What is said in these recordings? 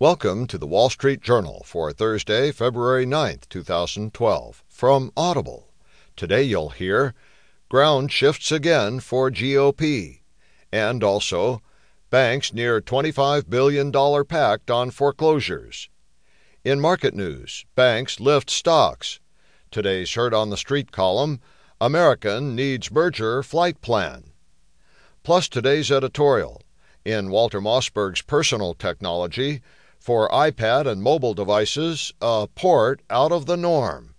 Welcome to the Wall Street Journal for Thursday, February 9th, 2012, from Audible. Today you'll hear Ground shifts again for GOP, and also Banks near $25 billion pact on foreclosures. In market news, banks lift stocks. Today's Heard on the Street column American needs merger flight plan. Plus today's editorial. In Walter Mossberg's personal technology, for iPad and mobile devices, a port out of the norm.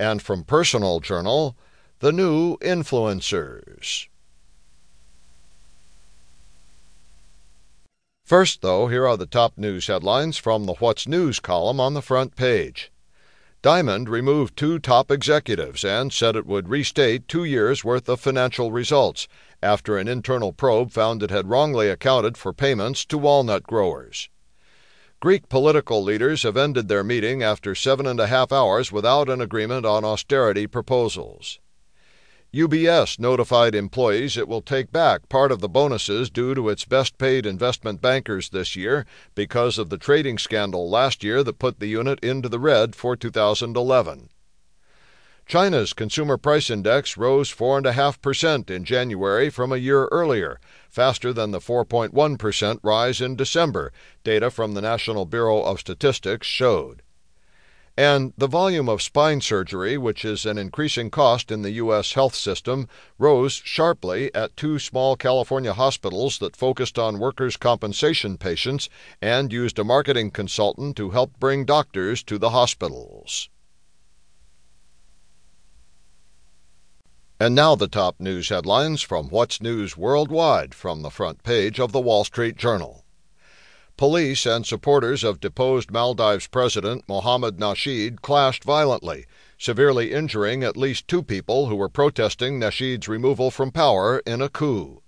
And from Personal Journal, the new influencers. First, though, here are the top news headlines from the What's News column on the front page. Diamond removed two top executives and said it would restate two years' worth of financial results after an internal probe found it had wrongly accounted for payments to walnut growers. Greek political leaders have ended their meeting after seven and a half hours without an agreement on austerity proposals. UBS notified employees it will take back part of the bonuses due to its best paid investment bankers this year because of the trading scandal last year that put the unit into the red for 2011. China's consumer price index rose 4.5% in January from a year earlier, faster than the 4.1% rise in December, data from the National Bureau of Statistics showed. And the volume of spine surgery, which is an increasing cost in the U.S. health system, rose sharply at two small California hospitals that focused on workers' compensation patients and used a marketing consultant to help bring doctors to the hospitals. And now the top news headlines from What's News Worldwide from the front page of the Wall Street Journal. Police and supporters of deposed Maldives President Mohamed Nasheed clashed violently, severely injuring at least two people who were protesting Nasheed's removal from power in a coup.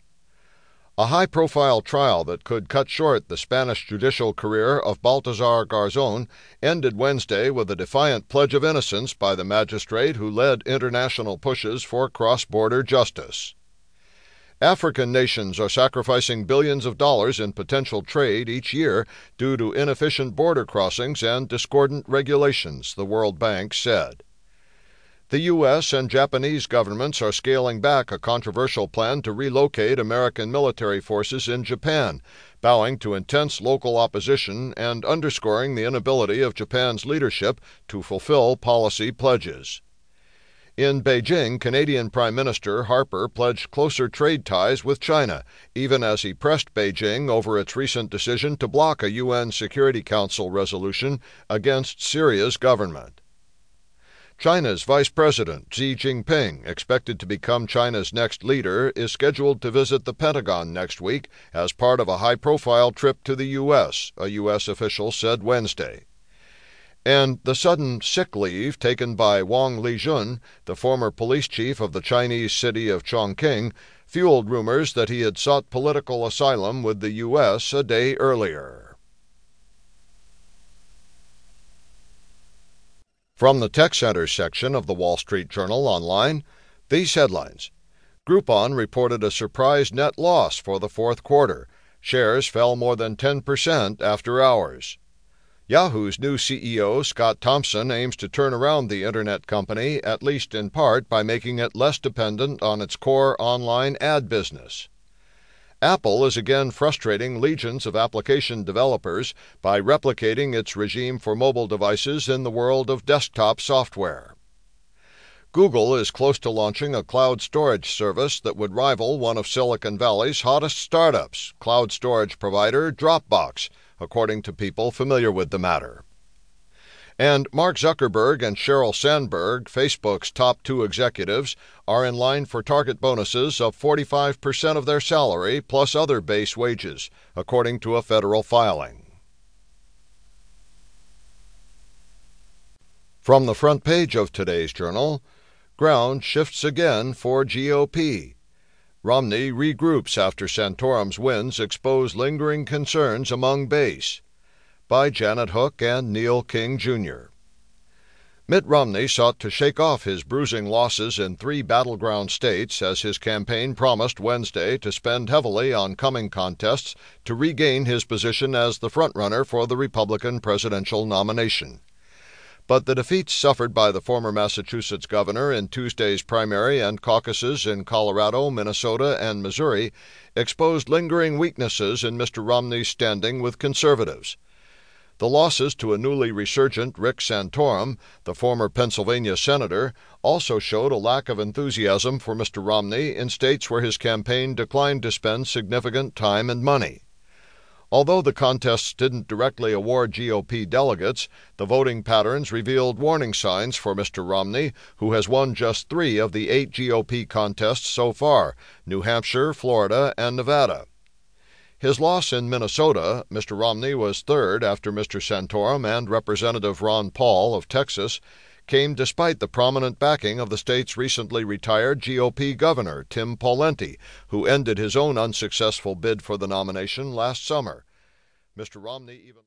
A high profile trial that could cut short the Spanish judicial career of Baltasar Garzon ended Wednesday with a defiant pledge of innocence by the magistrate who led international pushes for cross border justice. African nations are sacrificing billions of dollars in potential trade each year due to inefficient border crossings and discordant regulations, the World Bank said. The U.S. and Japanese governments are scaling back a controversial plan to relocate American military forces in Japan, bowing to intense local opposition and underscoring the inability of Japan's leadership to fulfill policy pledges. In Beijing, Canadian Prime Minister Harper pledged closer trade ties with China, even as he pressed Beijing over its recent decision to block a UN Security Council resolution against Syria's government. China's Vice President Xi Jinping, expected to become China's next leader, is scheduled to visit the Pentagon next week as part of a high profile trip to the U.S., a U.S. official said Wednesday. And the sudden sick leave taken by Wang Lijun, the former police chief of the Chinese city of Chongqing, fueled rumors that he had sought political asylum with the U.S. a day earlier. From the Tech Center section of the Wall Street Journal online, these headlines Groupon reported a surprise net loss for the fourth quarter. Shares fell more than 10% after hours. Yahoo's new CEO, Scott Thompson, aims to turn around the Internet company, at least in part by making it less dependent on its core online ad business. Apple is again frustrating legions of application developers by replicating its regime for mobile devices in the world of desktop software. Google is close to launching a cloud storage service that would rival one of Silicon Valley's hottest startups, cloud storage provider Dropbox, according to people familiar with the matter. And Mark Zuckerberg and Sheryl Sandberg, Facebook's top two executives, are in line for target bonuses of 45% of their salary plus other base wages, according to a federal filing. From the front page of today's journal, ground shifts again for GOP. Romney regroups after Santorum's wins expose lingering concerns among base by Janet Hook and Neil King, Jr. Mitt Romney sought to shake off his bruising losses in three battleground states as his campaign promised Wednesday to spend heavily on coming contests to regain his position as the frontrunner for the Republican presidential nomination. But the defeats suffered by the former Massachusetts governor in Tuesday's primary and caucuses in Colorado, Minnesota, and Missouri exposed lingering weaknesses in Mr. Romney's standing with conservatives. The losses to a newly resurgent Rick Santorum, the former Pennsylvania senator, also showed a lack of enthusiasm for Mr. Romney in states where his campaign declined to spend significant time and money. Although the contests didn't directly award GOP delegates, the voting patterns revealed warning signs for Mr. Romney, who has won just three of the eight GOP contests so far New Hampshire, Florida, and Nevada. His loss in Minnesota, Mr. Romney was third after Mr. Santorum and Representative Ron Paul of Texas, came despite the prominent backing of the state's recently retired GOP governor, Tim Pawlenty, who ended his own unsuccessful bid for the nomination last summer. Mr. Romney even